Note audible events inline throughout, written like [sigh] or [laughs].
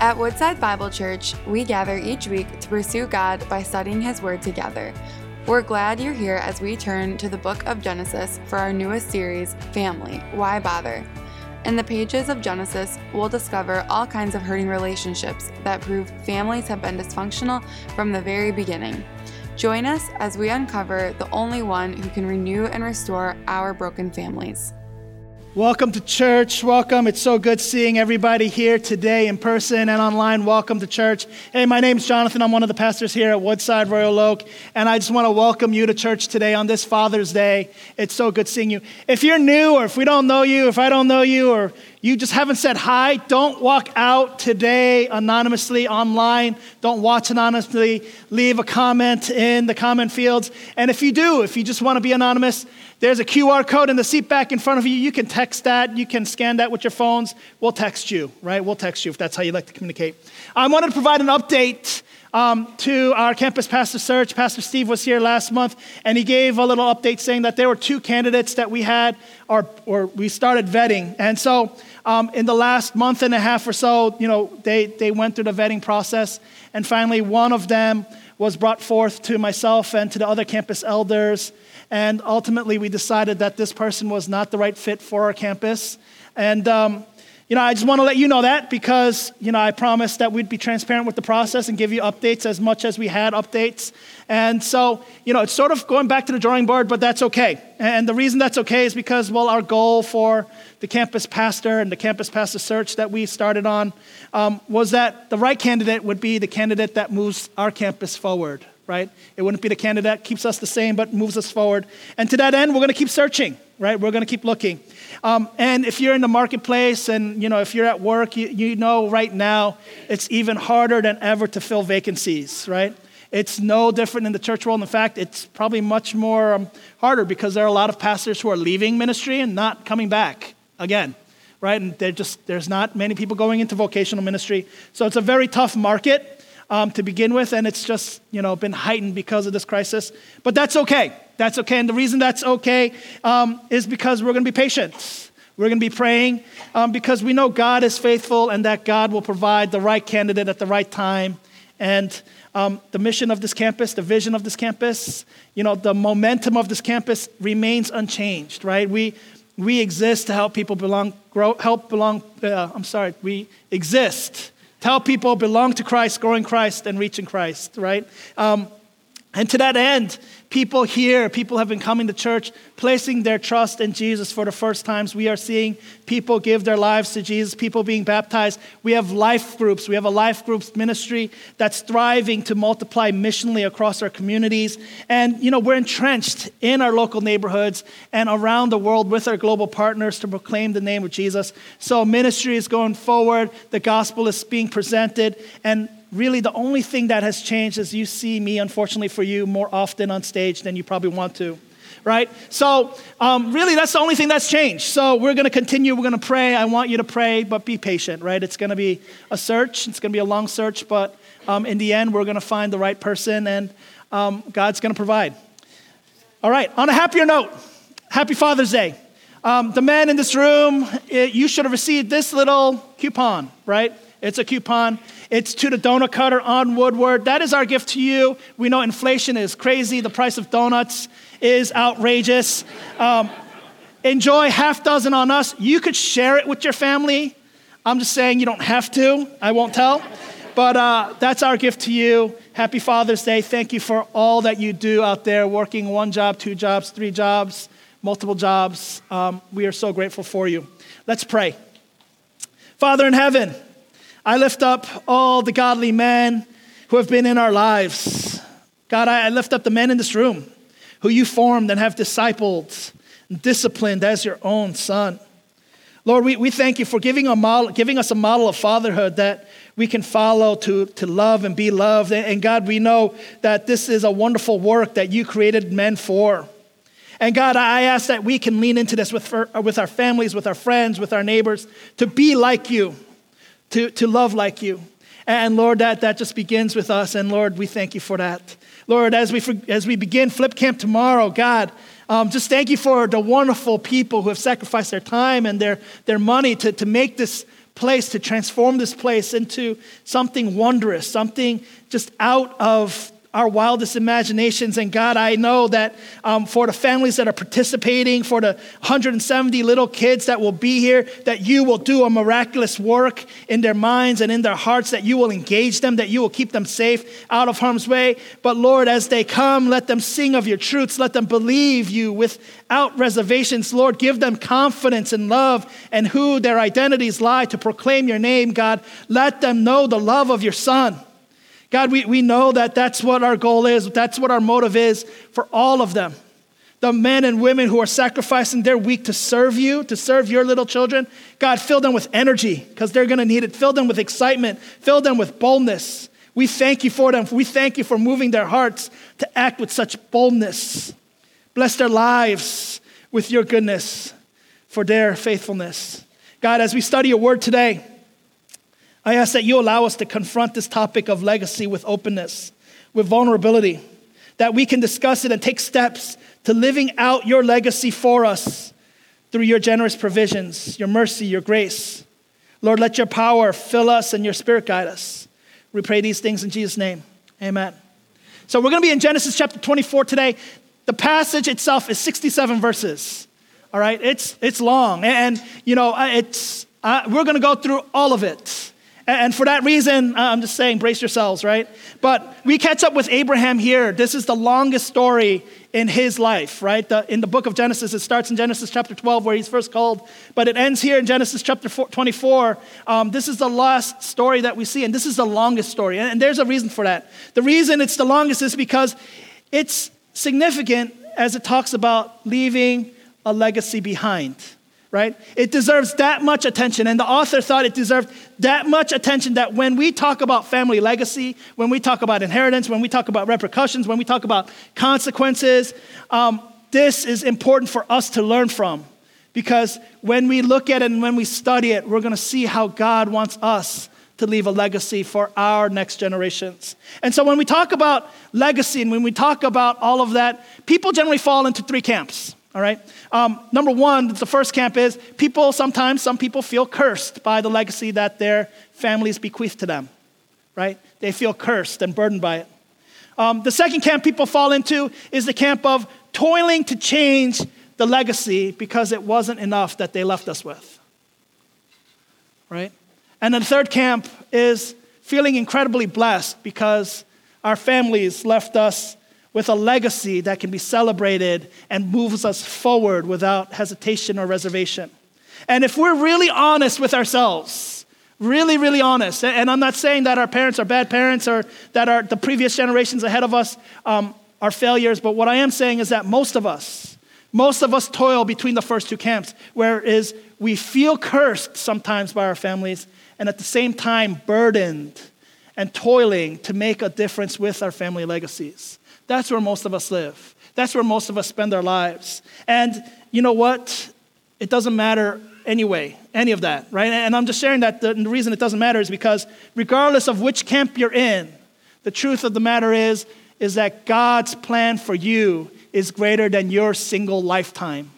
At Woodside Bible Church, we gather each week to pursue God by studying His Word together. We're glad you're here as we turn to the book of Genesis for our newest series, Family Why Bother? In the pages of Genesis, we'll discover all kinds of hurting relationships that prove families have been dysfunctional from the very beginning. Join us as we uncover the only one who can renew and restore our broken families. Welcome to church. Welcome. It's so good seeing everybody here today in person and online. Welcome to church. Hey, my name's Jonathan. I'm one of the pastors here at Woodside Royal Oak, and I just want to welcome you to church today on this Father's Day. It's so good seeing you. If you're new, or if we don't know you, if I don't know you, or you just haven't said hi, don't walk out today anonymously online. Don't watch anonymously. Leave a comment in the comment fields. And if you do, if you just want to be anonymous, there's a QR code in the seat back in front of you. You can text that. You can scan that with your phones. We'll text you, right? We'll text you if that's how you like to communicate. I wanted to provide an update um, to our campus pastor search. Pastor Steve was here last month, and he gave a little update saying that there were two candidates that we had, or, or we started vetting. And so, um, in the last month and a half or so, you know, they, they went through the vetting process, and finally, one of them was brought forth to myself and to the other campus elders. And ultimately, we decided that this person was not the right fit for our campus. And, um, you know, I just want to let you know that because, you know, I promised that we'd be transparent with the process and give you updates as much as we had updates. And so, you know, it's sort of going back to the drawing board, but that's okay. And the reason that's okay is because, well, our goal for the campus pastor and the campus pastor search that we started on um, was that the right candidate would be the candidate that moves our campus forward right? It wouldn't be the candidate that keeps us the same but moves us forward. And to that end, we're going to keep searching, right? We're going to keep looking. Um, and if you're in the marketplace and you know if you're at work, you, you know right now it's even harder than ever to fill vacancies, right? It's no different in the church world. In fact, it's probably much more um, harder because there are a lot of pastors who are leaving ministry and not coming back again, right? And just there's not many people going into vocational ministry, so it's a very tough market um, to begin with, and it's just you know been heightened because of this crisis. But that's okay. That's okay, and the reason that's okay um, is because we're going to be patient. We're going to be praying um, because we know God is faithful and that God will provide the right candidate at the right time. And um, the mission of this campus, the vision of this campus, you know, the momentum of this campus remains unchanged, right? We, we exist to help people belong, grow, help belong, uh, I'm sorry, we exist Tell people belong to Christ, growing Christ, and reaching Christ, right? Um, and to that end, people here, people have been coming to church, placing their trust in Jesus for the first times. We are seeing people give their lives to Jesus, people being baptized. We have life groups. We have a life groups ministry that's thriving to multiply missionally across our communities. And, you know, we're entrenched in our local neighborhoods and around the world with our global partners to proclaim the name of Jesus. So ministry is going forward, the gospel is being presented, and really the only thing that has changed is you see me, unfortunately for you, more often on stage than you probably want to. Right? So, um, really, that's the only thing that's changed. So, we're going to continue. We're going to pray. I want you to pray, but be patient, right? It's going to be a search. It's going to be a long search, but um, in the end, we're going to find the right person, and um, God's going to provide. All right, on a happier note, happy Father's Day. Um, the men in this room, it, you should have received this little coupon, right? It's a coupon. It's to the donut cutter on Woodward. That is our gift to you. We know inflation is crazy. The price of donuts is outrageous. Um, enjoy half dozen on us. You could share it with your family. I'm just saying you don't have to. I won't tell. But uh, that's our gift to you. Happy Father's Day. Thank you for all that you do out there, working one job, two jobs, three jobs, multiple jobs. Um, we are so grateful for you. Let's pray. Father in heaven, I lift up all the godly men who have been in our lives. God, I lift up the men in this room who you formed and have discipled and disciplined as your own son. Lord, we, we thank you for giving, a model, giving us a model of fatherhood that we can follow to, to love and be loved. And, God, we know that this is a wonderful work that you created men for. And God, I ask that we can lean into this with, with our families, with our friends, with our neighbors, to be like you to, to love like you. And Lord, that, that just begins with us. And Lord, we thank you for that. Lord, as we, as we begin Flip Camp tomorrow, God, um, just thank you for the wonderful people who have sacrificed their time and their, their money to, to make this place, to transform this place into something wondrous, something just out of our wildest imaginations. And God, I know that um, for the families that are participating, for the 170 little kids that will be here, that you will do a miraculous work in their minds and in their hearts, that you will engage them, that you will keep them safe out of harm's way. But Lord, as they come, let them sing of your truths, let them believe you without reservations. Lord, give them confidence and love and who their identities lie to proclaim your name, God. Let them know the love of your Son. God, we, we know that that's what our goal is, that's what our motive is for all of them. The men and women who are sacrificing their week to serve you, to serve your little children, God, fill them with energy because they're going to need it. Fill them with excitement. Fill them with boldness. We thank you for them. We thank you for moving their hearts to act with such boldness. Bless their lives with your goodness for their faithfulness. God, as we study your word today, I ask that you allow us to confront this topic of legacy with openness, with vulnerability, that we can discuss it and take steps to living out your legacy for us through your generous provisions, your mercy, your grace. Lord, let your power fill us and your spirit guide us. We pray these things in Jesus' name. Amen. So we're going to be in Genesis chapter 24 today. The passage itself is 67 verses. All right, it's it's long, and you know it's uh, we're going to go through all of it. And for that reason, uh, I'm just saying, brace yourselves, right? But we catch up with Abraham here. This is the longest story in his life, right? The, in the book of Genesis, it starts in Genesis chapter 12, where he's first called, but it ends here in Genesis chapter 24. Um, this is the last story that we see, and this is the longest story. And, and there's a reason for that. The reason it's the longest is because it's significant as it talks about leaving a legacy behind right? It deserves that much attention. And the author thought it deserved that much attention that when we talk about family legacy, when we talk about inheritance, when we talk about repercussions, when we talk about consequences, um, this is important for us to learn from. Because when we look at it and when we study it, we're going to see how God wants us to leave a legacy for our next generations. And so when we talk about legacy and when we talk about all of that, people generally fall into three camps. All right? Um, number one, the first camp is people sometimes, some people feel cursed by the legacy that their families bequeath to them, right? They feel cursed and burdened by it. Um, the second camp people fall into is the camp of toiling to change the legacy because it wasn't enough that they left us with, right? And the third camp is feeling incredibly blessed because our families left us with a legacy that can be celebrated and moves us forward without hesitation or reservation. And if we're really honest with ourselves, really, really honest, and I'm not saying that our parents are bad parents or that our, the previous generations ahead of us um, are failures, but what I am saying is that most of us, most of us toil between the first two camps, where is we feel cursed sometimes by our families, and at the same time burdened and toiling to make a difference with our family legacies. That's where most of us live. That's where most of us spend our lives. And you know what? It doesn't matter anyway, any of that, right? And I'm just sharing that. The, reason it doesn't matter is because regardless of which camp you're in, the truth of the matter is, is that God's plan for you is greater than your single lifetime.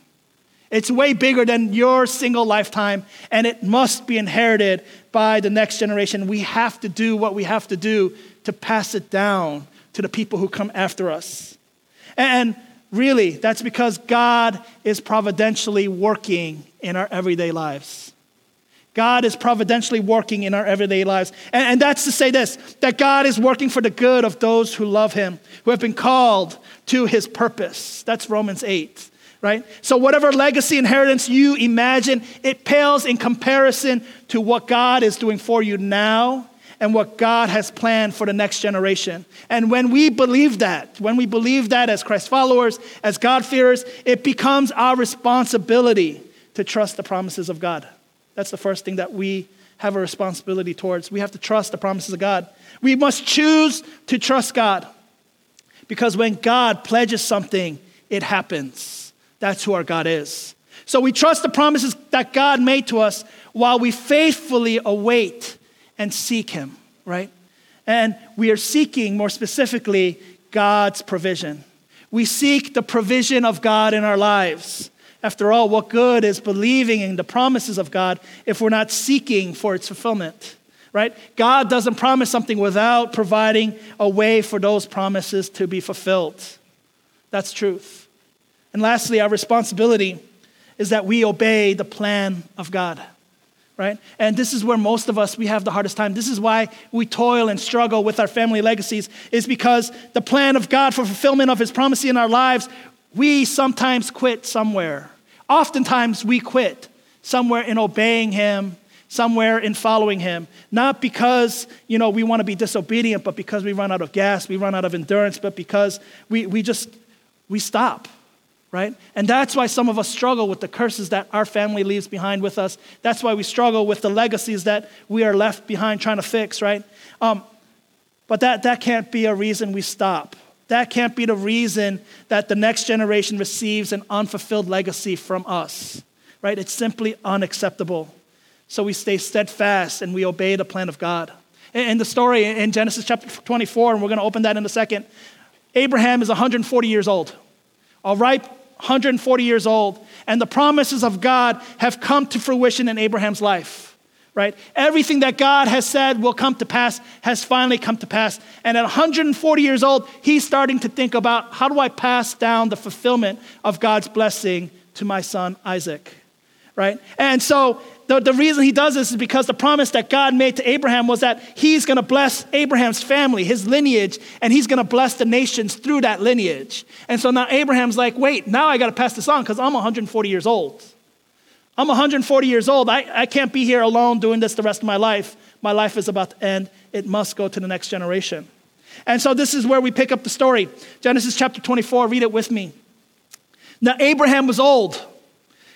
It's way bigger than your single lifetime, and it must be inherited by the next generation. We have to do what we have to do to pass it down to the people who come after us. And really, that's because God is providentially working in our everyday lives. God is providentially working in our everyday lives. And, and, that's to say this that God is working for the good of those who love Him, who have been called to His purpose. That's Romans 8, right? So, whatever legacy inheritance you imagine, it pales in comparison to what God is doing for you now and what God has planned for the next generation. And when we believe that, when we believe that as Christ followers, as God-fearers, it becomes our responsibility to trust the promises of God. That's the first thing that we have a responsibility towards. We have to trust the promises of God. We must choose to trust God because when God pledges something, it happens. That's who our God is. So we trust the promises that God made to us while we faithfully await and seek Him, right? And we are seeking, more specifically, God's provision. We seek the provision of God in our lives. After all, what good is believing in the promises of God if we're not seeking for its fulfillment? Right? God doesn't promise something without providing a way for those promises to be fulfilled. That's truth. And lastly, our responsibility is that we obey the plan of God right? And this is where most of us we have the hardest time. This is why we toil and struggle with our family legacies is because the plan of God for fulfillment of his promise in our lives, we sometimes quit somewhere. Oftentimes we quit somewhere in obeying him, somewhere in following him. Not because, you know, we want to be disobedient, but because we run out of gas, we run out of endurance, but because we, we just we stop right? And that's why some of us struggle with the curses that our family leaves behind with us. That's why we struggle with the legacies that we are left behind trying to fix, right? Um, but that, that can't be a reason we stop. That can't be the reason that the next generation receives an unfulfilled legacy from us, right? It's simply unacceptable. So we stay steadfast and we obey the plan of God. In the story in Genesis chapter 24, and we're going to open that in a second, Abraham is 140 years old. All right, 140 years old, and the promises of God have come to fruition in Abraham's life, right? Everything that God has said will come to pass has finally come to pass. And at 140 years old, he's starting to think about how do I pass down the fulfillment of God's blessing to my son Isaac, right? And so the, the reason he does this is because the promise that God made to Abraham was that he's going to bless Abraham's family, his lineage, and he's going to bless the nations through that lineage. And so now Abraham's like, wait, now I got to pass this on because I'm 140 years old. I'm 140 years old. I, I can't be here alone doing this the rest of my life. My life is about to end. It must go to the next generation. And so this is where we pick up the story. Genesis chapter 24, read it with me. Now, Abraham was old,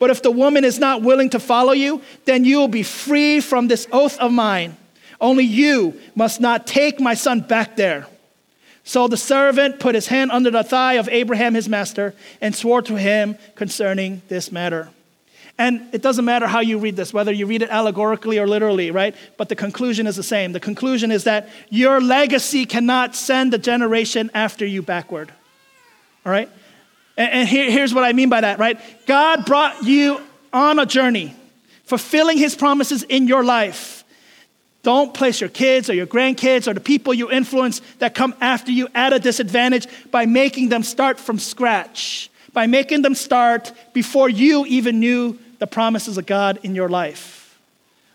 But if the woman is not willing to follow you, then you will be free from this oath of mine. Only you must not take my son back there. So the servant put his hand under the thigh of Abraham, his master, and swore to him concerning this matter. And it doesn't matter how you read this, whether you read it allegorically or literally, right? But the conclusion is the same. The conclusion is that your legacy cannot send the generation after you backward. All right? And, here, here's what I mean by that, right? God brought you on a journey, fulfilling his promises in your life. Don't place your kids or your grandkids or the people you influence that come after you at a disadvantage by making them start from scratch, by making them start before you even knew the promises of God in your life.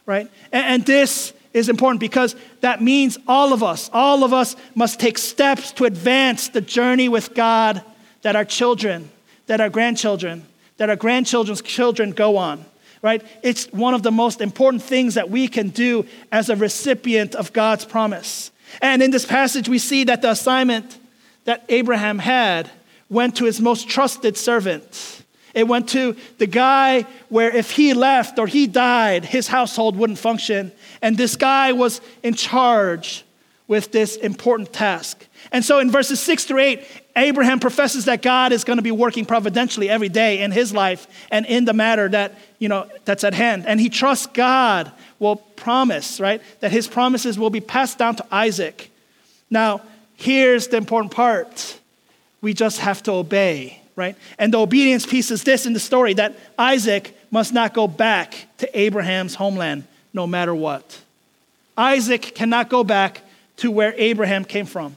Right? And, and this is important because that means all of us, all of us must take steps to advance the journey with God that our children, that our grandchildren, that our grandchildren's children go on right? It's one of the most important things that we can do as a recipient of God's promise. And in this passage, we see that the assignment that Abraham had went to his most trusted servant. It went to the guy where if he left or he died, his household wouldn't function. And this guy was in charge with this important task. And so in verses six through eight, Abraham professes that God is going to be working providentially every day in his life and in the matter that, you know, that's at hand. And he trusts God will promise, right, that his promises will be passed down to Isaac. Now, here's the important part. We just have to obey, right? And the obedience piece is this in the story that Isaac must not go back to Abraham's homeland no matter what. Isaac cannot go back to where Abraham came from.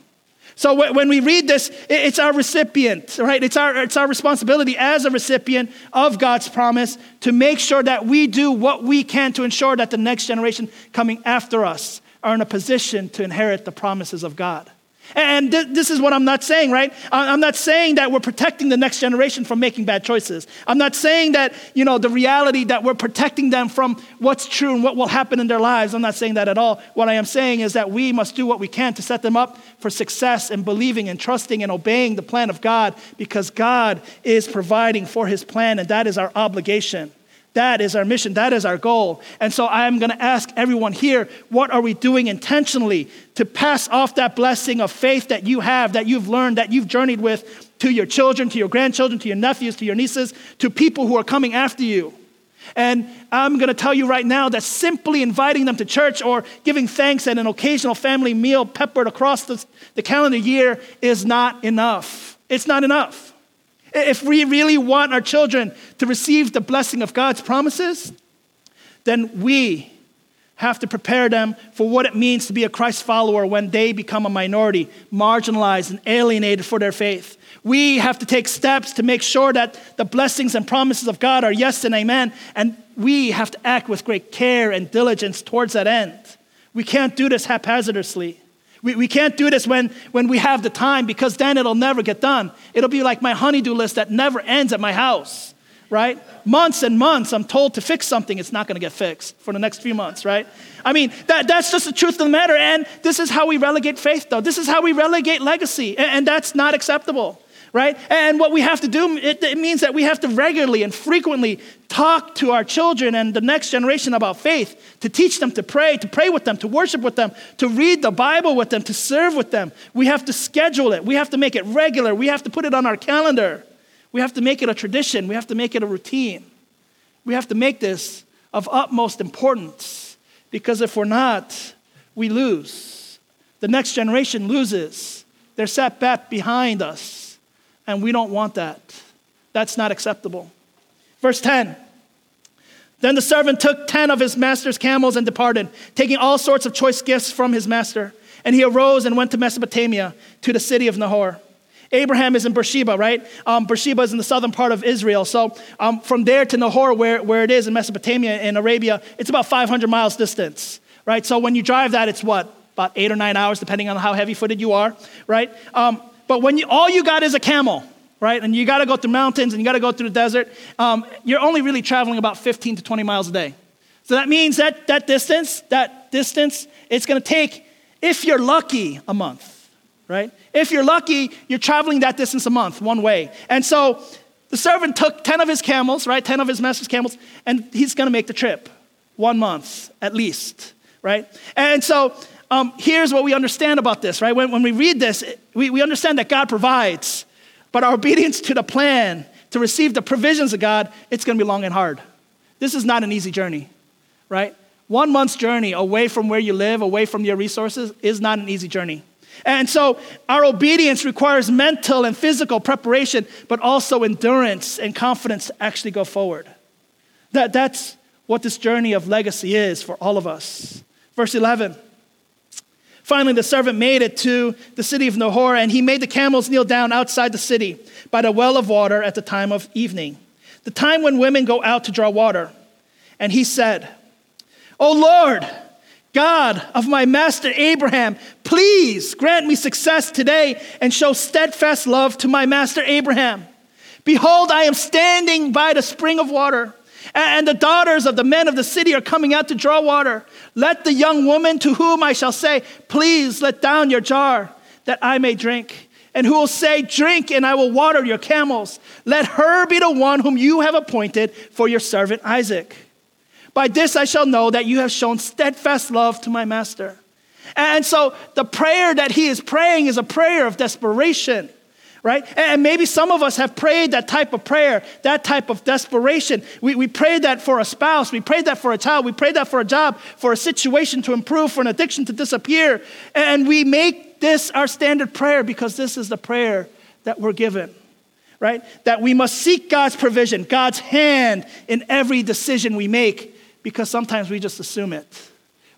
So when we read this, it's our recipient, right? It's our, it's our responsibility as a recipient of God's promise to make sure that we do what we can to ensure that the next generation coming after us are in a position to inherit the promises of God. And th- this is what I'm not saying, right? I'm not saying that we're protecting the next generation from making bad choices. I'm not saying that, you know, the reality that we're protecting them from what's true and what will happen in their lives. I'm not saying that at all. What I am saying is that we must do what we can to set them up for success and believing and trusting and obeying the plan of God because God is providing for his plan and that is our obligation. That is our mission. That is our goal. And so I'm going to ask everyone here what are we doing intentionally to pass off that blessing of faith that you have, that you've learned, that you've journeyed with to your children, to your grandchildren, to your nephews, to your nieces, to people who are coming after you? And I'm going to tell you right now that simply inviting them to church or giving thanks at an occasional family meal peppered across the, the calendar year is not enough. It's not enough. If we really want our children to receive the blessing of God's promises, then we have to prepare them for what it means to be a Christ follower when they become a minority, marginalized, and alienated for their faith. We have to take steps to make sure that the blessings and promises of God are yes and amen, and we have to act with great care and diligence towards that end. We can't do this haphazardly. We, we can't do this when, when we have the time because then it'll never get done. It'll be like my honeydew list that never ends at my house, right? Months and months, I'm told to fix something, it's not gonna get fixed for the next few months, right? I mean, that, that's just the truth of the matter. And this is how we relegate faith, though. This is how we relegate legacy, and, and that's not acceptable right? And what we have to do, it, it, means that we have to regularly and frequently talk to our children and the next generation about faith, to teach them to pray, to pray with them, to worship with them, to read the Bible with them, to serve with them. We have to schedule it. We have to make it regular. We have to put it on our calendar. We have to make it a tradition. We have to make it a routine. We have to make this of utmost importance because if we're not, we lose. The next generation loses. They're set back behind us and we don't want that. That's not acceptable. Verse 10 Then the servant took 10 of his master's camels and departed, taking all sorts of choice gifts from his master. And he arose and went to Mesopotamia, to the city of Nahor. Abraham is in Beersheba, right? Um, Beersheba is in the southern part of Israel. So um, from there to Nahor, where, where it is in Mesopotamia, in Arabia, it's about 500 miles distance, right? So when you drive that, it's what? About eight or nine hours, depending on how heavy footed you are, right? Um, but when you, all you got is a camel, right, and you got to go through mountains and you got to go through the desert, um, you're only really traveling about 15 to 20 miles a day. So that means that that distance, that distance, it's going to take, if you're lucky, a month, right? If you're lucky, you're traveling that distance a month, one way. And so the servant took 10 of his camels, right, 10 of his master's camels, and he's going to make the trip, one month at least, right? And so um, here's what we understand about this, right? When, when we read this, we, we understand that God provides, but our [laughs] obedience to the plan to receive the provisions of God, it's going to be long and hard. This is not an easy journey, right? One month's journey away from where you live, away from your resources, is not an easy journey. And so our obedience requires mental and physical preparation, but also endurance and confidence to actually go forward. That, that's what this journey of legacy is for all of us. Verse 11. Finally, the servant made it to the city of Nahor, and he made the camels kneel down outside the city by the well of water at the time of evening, the time when women go out to draw water. And he said, O Lord, God of my master Abraham, please grant me success today and show steadfast love to my master Abraham. Behold, I am standing by the spring of water and the daughters of the men of the city are coming out to draw water. Let the young woman to whom I shall say, Please let down your jar, that I may drink. And who will say, Drink, and I will water your camels. Let her be the one whom you have appointed for your servant Isaac. By this I shall know that you have shown steadfast love to my master. And so the prayer that he is praying is a prayer of desperation right? And maybe some of us have prayed that type of prayer, that type of desperation. We, we prayed that for a spouse, we prayed that for a child, we prayed that for a job, for a situation to improve, for an addiction to disappear. And we make this our standard prayer because this is the prayer that we're given, right? That we must seek God's provision, God's hand in every decision we make because sometimes we just assume it.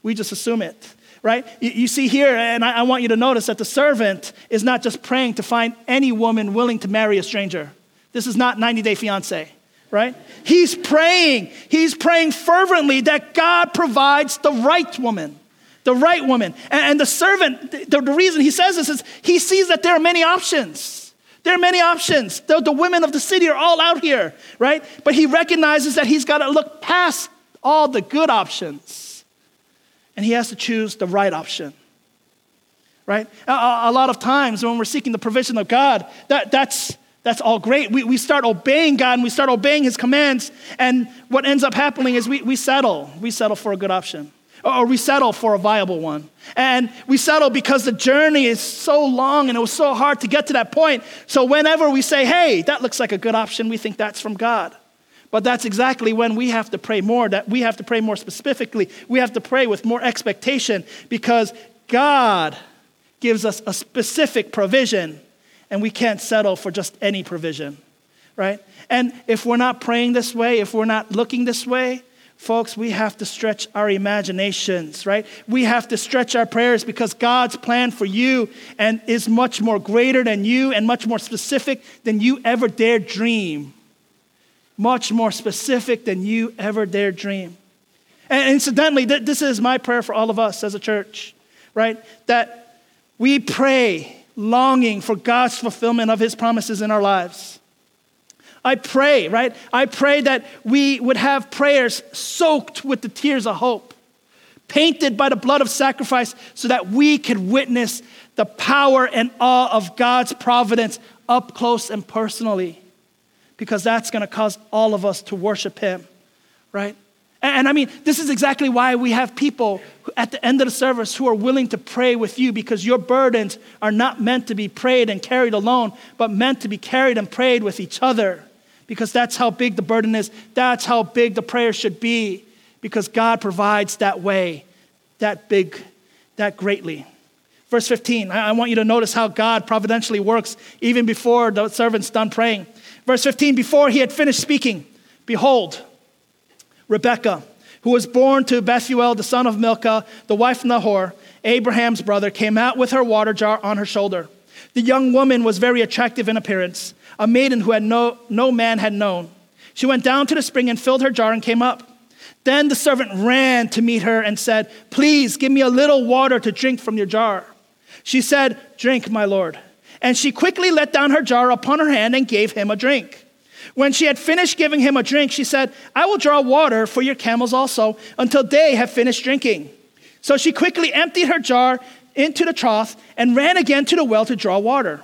We just assume it. Right? You, you see here, and I, I want you to notice that the servant is not just praying to find any woman willing to marry a stranger. This is not 90 Day Fiance, right? He's praying. He's praying fervently that God provides the right woman, the right woman. And, and the servant, the, the, reason he says this is he sees that there are many options. There are many options. The, the women of the city are all out here, right? But he recognizes that he's got to look past all the good options and he has to choose the right option right? A, a, lot of times when we're seeking the provision of God, that, that's, that's all great. We, we start obeying God and we start obeying His commands, and what ends up happening is we, we settle. We settle for a good option, or, or we settle for a viable one. And we settle because the journey is so long and it was so hard to get to that point. So whenever we say, hey, that looks like a good option, we think that's from God. But that's exactly when we have to pray more, that we have to pray more specifically. We have to pray with more expectation because God gives us a specific provision and we can't settle for just any provision, right? And if we're not praying this way, if we're not looking this way, folks, we have to stretch our imaginations, right? We have to stretch our prayers because God's plan for you and is much more greater than you and much more specific than you ever dared dream. Much more specific than you ever dared dream. And incidentally, this is my prayer for all of us as a church, right? That we pray longing for God's fulfillment of his promises in our lives. I pray, right? I pray that we would have prayers soaked with the tears of hope, painted by the blood of sacrifice, so that we could witness the power and awe of God's providence up close and personally, because that's going to cause all of us to worship Him, right? And I mean, this is exactly why we have people at the end of the service who are willing to pray with you because your burdens are not meant to be prayed and carried alone, but meant to be carried and prayed with each other because that's how big the burden is. That's how big the prayer should be because God provides that way, that big, that greatly. Verse 15, I want you to notice how God providentially works even before the servant's done praying. Verse 15, before he had finished speaking, behold, Rebekah, who was born to Bethuel, the son of Milcah, the wife of Nahor, Abraham's brother, came out with her water jar on her shoulder. The young woman was very attractive in appearance, a maiden who had no, no man had known. She went down to the spring and filled her jar and came up. Then the servant ran to meet her and said, Please give me a little water to drink from your jar. She said, Drink, my lord. And she quickly let down her jar upon her hand and gave him a drink. When she had finished giving him a drink, she said, I will draw water for your camels also until they have finished drinking. So she quickly emptied her jar into the trough and ran again to the well to draw water.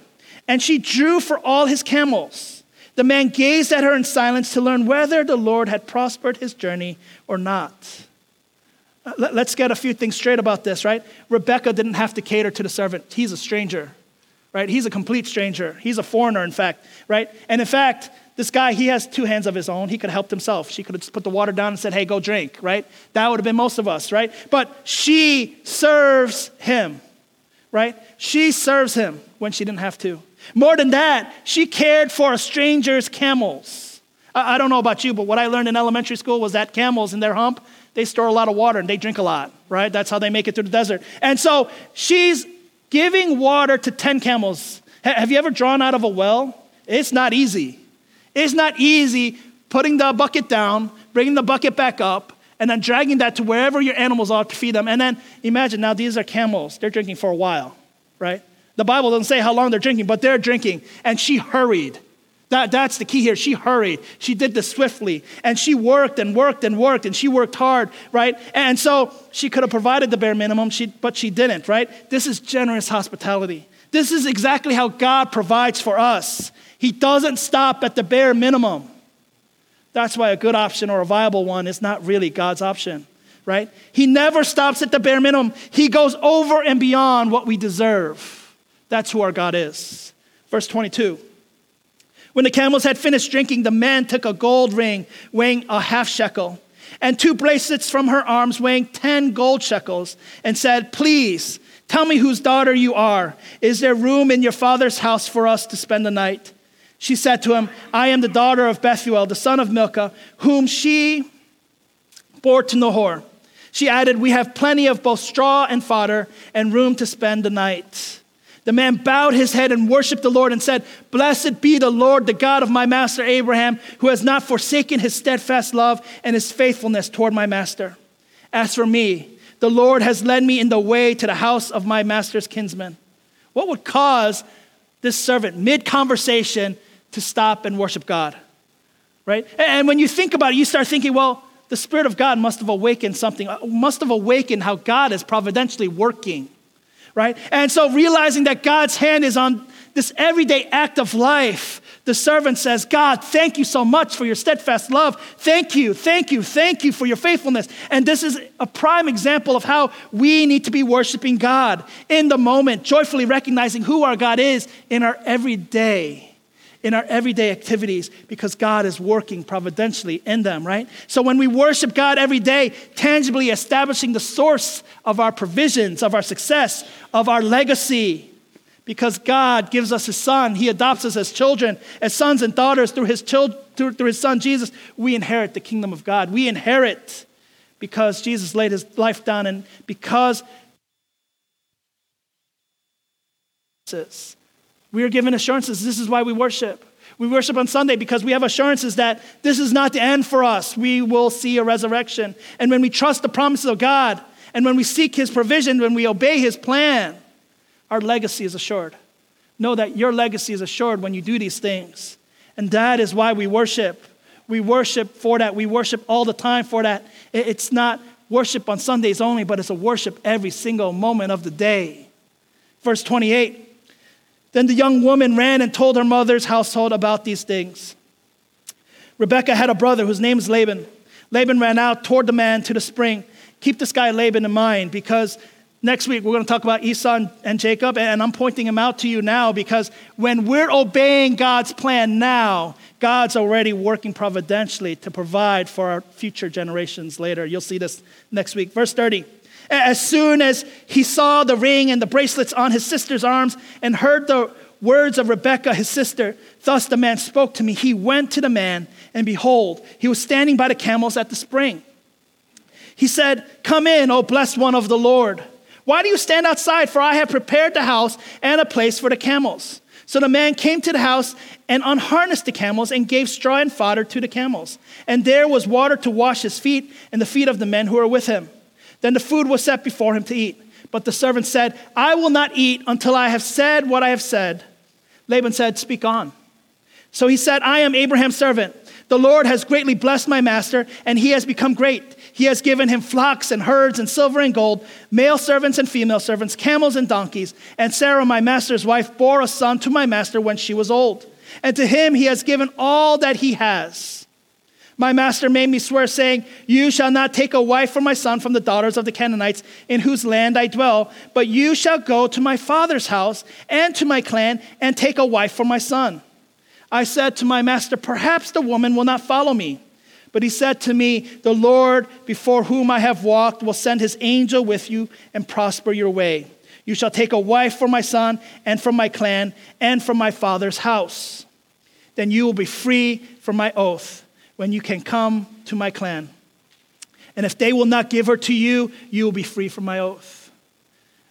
And she drew for all his camels. The man gazed at her in silence to learn whether the Lord had prospered his journey or not. Let's get a few things straight about this, right? Rebecca didn't have to cater to the servant. He's a stranger, right? He's a complete stranger. He's a foreigner, in fact, right? And in fact, this guy, he has two hands of his own. He could have helped himself. She could have just put the water down and said, hey, go drink, right? That would have been most of us, right? But she serves him, right? She serves him when she didn't have to. More than that, she cared for a stranger's camels. I, I don't know about you, but what I learned in elementary school was that camels in their hump, they store a lot of water and they drink a lot, right? That's how they make it through the desert. And so she's giving water to 10 camels. Have you ever drawn out of a well? It's not easy. It's not easy putting the bucket down, bringing the bucket back up, and then dragging that to wherever your animals are to feed them. And then imagine now these are camels. They're drinking for a while, right? The Bible doesn't say how long they're drinking, but they're drinking. And she hurried. That, that's the key here. She hurried. She did this swiftly. And she worked and worked and worked, and she worked hard, right? And so she could have provided the bare minimum, she, but she didn't, right? This is generous hospitality. This is exactly how God provides for us. He doesn't stop at the bare minimum. That's why a good option or a viable one is not really God's option, right? He never stops at the bare minimum. He goes over and beyond what we deserve. That's who our God is. Verse 22. When the camels had finished drinking, the man took a gold ring weighing a half shekel and two bracelets from her arms weighing 10 gold shekels and said, Please tell me whose daughter you are. Is there room in your father's house for us to spend the night? She said to him, I am the daughter of Bethuel, the son of Milcah, whom she bore to Nahor. She added, We have plenty of both straw and fodder and room to spend the night. The man bowed his head and worshiped the Lord and said, Blessed be the Lord, the God of my master Abraham, who has not forsaken his steadfast love and his faithfulness toward my master. As for me, the Lord has led me in the way to the house of my master's kinsman. What would cause this servant, mid conversation, to stop and worship God? Right? And when you think about it, you start thinking, well, the Spirit of God must have awakened something, uh, must have awakened how God is providentially working right? And so realizing that God's hand is on this everyday act of life, the servant says, God, thank you so much for your steadfast love. Thank you, thank you, thank you for your faithfulness. And this is a prime example of how we need to be worshiping God in the moment, joyfully recognizing who our God is in our everyday in our everyday activities because God is working providentially in them, right? So when we worship God every day, tangibly establishing the source of our provisions, of our success, of our legacy, because God gives us His Son, He adopts us as children, as sons and daughters through His, children, through, through His Son Jesus, we inherit the kingdom of God. We inherit because Jesus laid His life down and because we are given assurances. This is why we worship. We worship on Sunday because we have assurances that this is not the end for us. We will see a resurrection. And when we trust the promises of God, and when we seek His provision, when we obey His plan, our legacy is assured. Know that your legacy is assured when you do these things. And that is why we worship. We worship for that. We worship all the time for that. It's not worship on Sundays only, but it's a worship every single moment of the day. Verse 28 then the young woman ran and told her mother's household about these things. Rebecca had a brother whose name is Laban. Laban ran out toward the man to the spring. Keep this guy Laban in mind because next week we're going to talk about Esau and Jacob, and I'm pointing him out to you now because when we're obeying God's plan now, God's already working providentially to provide for our future generations later. You'll see this next week. Verse 30. As soon as he saw the ring and the bracelets on his sister's arms and heard the words of Rebekah, his sister, thus the man spoke to me. He went to the man, and behold, he was standing by the camels at the spring. He said, Come in, O blessed one of the Lord. Why do you stand outside? For I have prepared the house and a place for the camels. So the man came to the house and unharnessed the camels and gave straw and fodder to the camels. And there was water to wash his feet and the feet of the men who were with him. Then the food was set before him to eat. But the servant said, I will not eat until I have said what I have said. Laban said, Speak on. So he said, I am Abraham's servant. The Lord has greatly blessed my master, and he has become great. He has given him flocks and herds and silver and gold, male servants and female servants, camels and donkeys. And Sarah, my master's wife, bore a son to my master when she was old. And to him he has given all that he has. My master made me swear, saying, You shall not take a wife for my son from the daughters of the Canaanites in whose land I dwell, but you shall go to my father's house and to my clan and take a wife for my son. I said to my master, Perhaps the woman will not follow me. But he said to me, The Lord before whom I have walked will send his angel with you and prosper your way. You shall take a wife for my son and from my clan and from my father's house. Then you will be free from my oath when you can come to my clan. And if they will not give her to you, you will be free from my oath.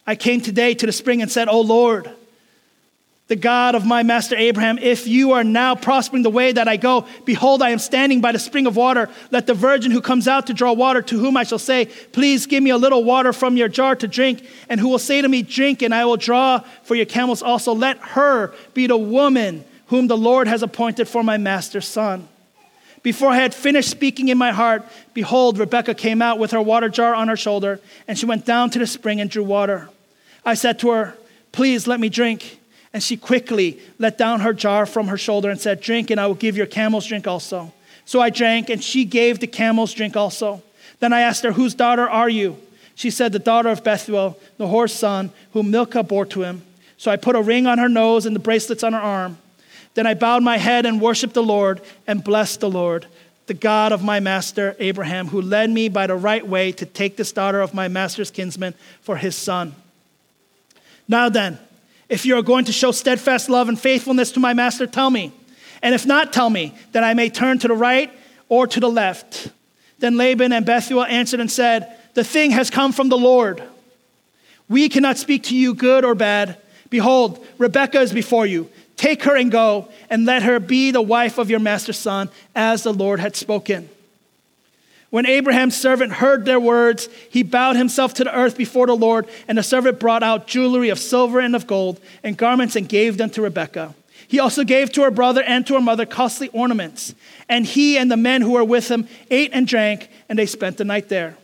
I came today to the spring and said, O Lord, the God of my master Abraham, if you are now prospering the way that I go, behold, I am standing by the spring of water. Let the virgin who comes out to draw water, to whom I shall say, Please give me a little water from your jar to drink, and who will say to me, Drink, and I will draw for your camels also. Let her be the woman whom the Lord has appointed for my master's son. Before I had finished speaking in my heart, behold, Rebekah came out with her water jar on her shoulder, and she went down to the spring and drew water. I said to her, Please let me drink. And she quickly let down her jar from her shoulder and said, Drink, and I will give your camels drink also. So I drank, and she gave the camels drink also. Then I asked her, Whose daughter are you? She said, The daughter of Bethuel, Nahor's son, whom Milcah bore to him. So I put a ring on her nose and the bracelets on her arm. Then I bowed my head and worshiped the Lord and blessed the Lord, the God of my master Abraham, who led me by the right way to take this daughter of my master's kinsman for his son. Now then, if you are going to show steadfast love and faithfulness to my master, tell me. And if not, tell me, that I may turn to the right or to the left. Then Laban and Bethuel answered and said, The thing has come from the Lord. We cannot speak to you good or bad. Behold, Rebekah is before you. Take her and go, and let her be the wife of your master's son, as the Lord had spoken. When Abraham's servant heard their words, he bowed himself to the earth before the Lord, and the servant brought out jewelry of silver and of gold, and garments, and gave them to Rebekah. He also gave to her brother and to her mother costly ornaments. And he and the men who were with him ate and drank, and they spent the night there.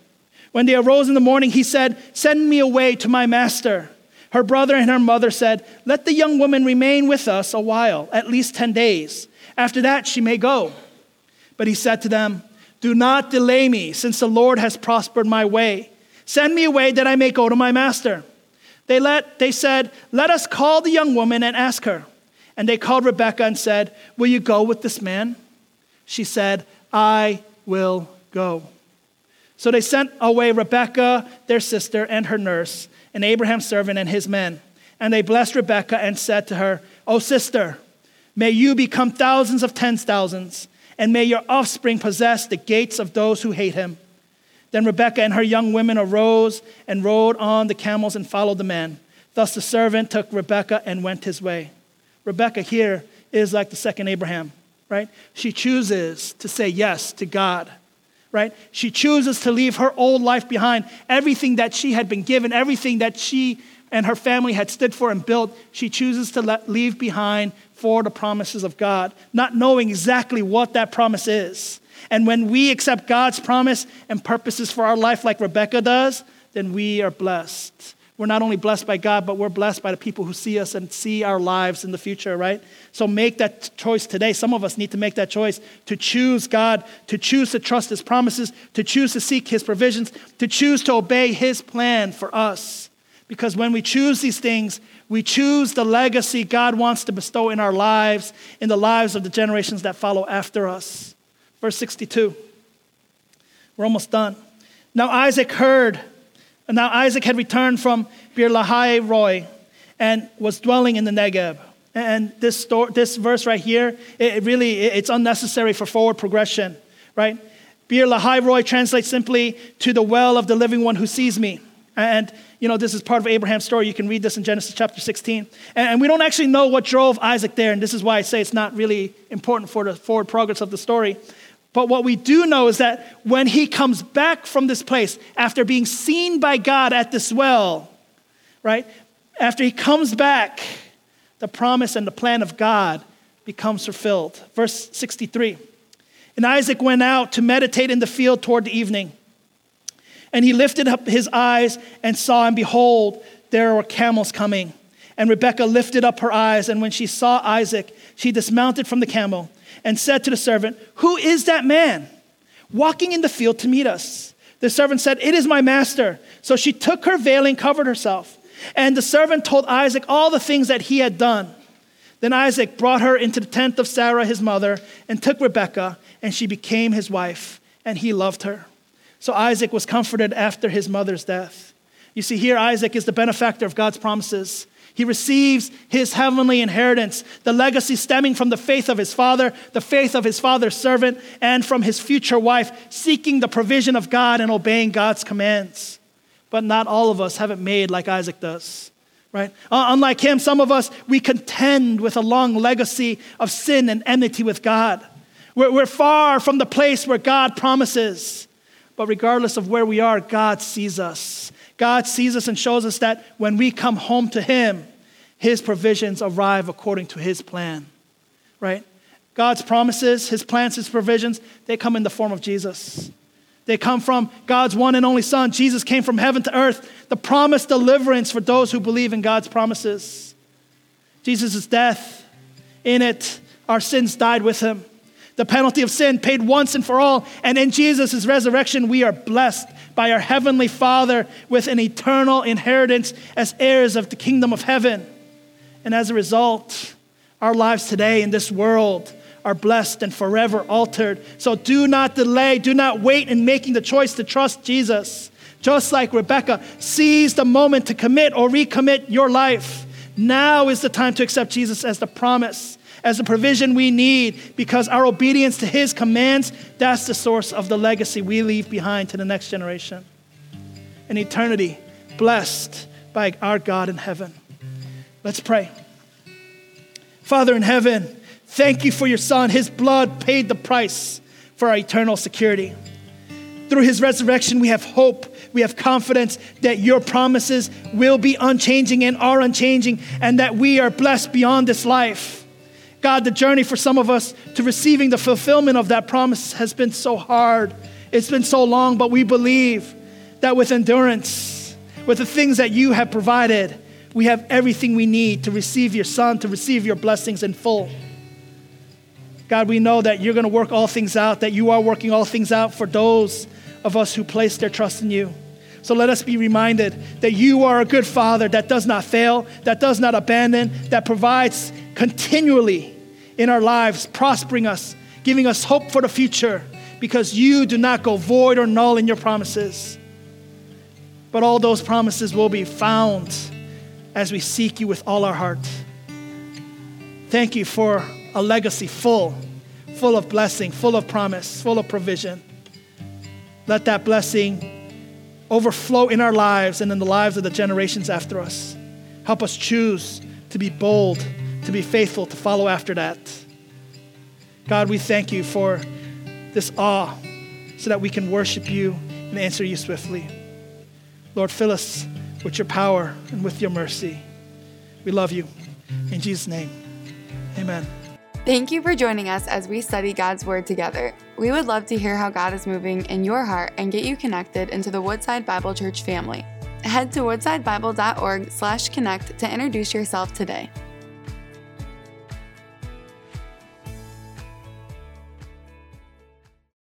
When they arose in the morning, he said, Send me away to my master. Her brother and her mother said, Let the young woman remain with us a while, at least 10 days. After that, she may go. But he said to them, Do not delay me, since the Lord has prospered my way. Send me away that I may go to my master. They, let, they said, Let us call the young woman and ask her. And they called Rebekah and said, Will you go with this man? She said, I will go. So they sent away Rebekah, their sister, and her nurse, and Abraham's servant and his men. And they blessed Rebekah and said to her, O sister, may you become thousands of tens thousands, and may your offspring possess the gates of those who hate him. Then Rebekah and her young women arose and rode on the camels and followed the men. Thus the servant took Rebekah and went his way. Rebekah here is like the second Abraham, right? She chooses to say yes to God right? She chooses to leave her old life behind. Everything that she had been given, everything that she and her family had stood for and built, she chooses to let, leave behind for the promises of God, not knowing exactly what that promise is. And when we accept God's promise and purposes for our life, like Rebecca does, then we are blessed we're not only blessed by God, but we're blessed by the people who see us and see our lives in the future, right? So make that choice today. Some of us need to make that choice to choose God, to choose to trust His promises, to choose to seek His provisions, to choose to obey His plan for us. Because when we choose these things, we choose the legacy God wants to bestow in our lives, in the lives of the generations that follow after us. Verse 62. We're almost done. Now Isaac heard and now Isaac had returned from Beer Lahai Roi and was dwelling in the Negev. And this, story, this verse right here, it really, it's unnecessary for forward progression, right? Beer Lahai Roi translates simply to the well of the living one who sees me. And, you know, this is part of Abraham's story. You can read this in Genesis chapter 16. And we don't actually know what drove Isaac there. And this is why I say it's not really important for the forward progress of the story. But what we do know is that when he comes back from this place, after being seen by God at this well, right? After he comes back, the promise and the plan of God becomes fulfilled. Verse 63 And Isaac went out to meditate in the field toward the evening. And he lifted up his eyes and saw, and behold, there were camels coming. And Rebekah lifted up her eyes, and when she saw Isaac, she dismounted from the camel and said to the servant, Who is that man walking in the field to meet us? The servant said, It is my master. So she took her veil and covered herself. And the servant told Isaac all the things that he had done. Then Isaac brought her into the tent of Sarah, his mother, and took Rebekah, and she became his wife, and he loved her. So Isaac was comforted after his mother's death. You see, here Isaac is the benefactor of God's promises. He receives his heavenly inheritance, the legacy stemming from the faith of his father, the faith of his father's servant, and from his future wife, seeking the provision of God and obeying God's commands. But not all of us have it made like Isaac does, right? Uh, unlike him, some of us, we contend with a long legacy of sin and enmity with God. We're, we're far from the place where God promises. But regardless of where we are, God sees us. God sees us and shows us that when we come home to Him, His provisions arrive according to His plan, right? God's promises, His plans, His provisions, they come in the form of Jesus. They come from God's one and only Son. Jesus came from heaven to earth, the promised deliverance for those who believe in God's promises. Jesus' death, in it, our sins died with Him. The penalty of sin paid once and for all. And in Jesus' resurrection, we are blessed by our Heavenly Father with an eternal inheritance as heirs of the kingdom of heaven. And as a result, our lives today in this world are blessed and forever altered. So do not delay, do not wait in making the choice to trust Jesus. Just like Rebecca, seize the moment to commit or recommit your life. Now is the time to accept Jesus as the promise as the provision we need because our obedience to His commands, that's the source of the legacy we leave behind to the next generation. an eternity blessed by our God in heaven. Let's pray. Father in heaven, thank you for your Son. His blood paid the price for our eternal security. Through his resurrection, we have hope. We have confidence that your promises will be unchanging and are unchanging, and that we are blessed beyond this life. God, the journey for some of us to receiving the fulfillment of that promise has been so hard. It's been so long, but we believe that with endurance, with the things that you have provided, we have everything we need to receive your Son, to receive your blessings in full. God, we know that you're going to work all things out, that you are working all things out for those of us who place their trust in you. So let us be reminded that you are a good father that does not fail, that does not abandon, that provides continually in our lives, prospering us, giving us hope for the future, because you do not go void or null in your promises. But all those promises will be found as we seek you with all our heart. Thank you for a legacy full, full of blessing, full of promise, full of provision. Let that blessing overflow in our lives and in the lives of the generations after us. Help us choose to be bold, to be faithful, to follow after that. God, we thank you for this awe so that we can worship you and answer you swiftly. Lord, fill us with your power and with your mercy. We love you. In Jesus' name, amen. Thank you for joining us as we study God's Word together. We would love to hear how God is moving in your heart and get you connected into the Woodside Bible Church family. Head to woodsidebible.org/connect to introduce yourself today.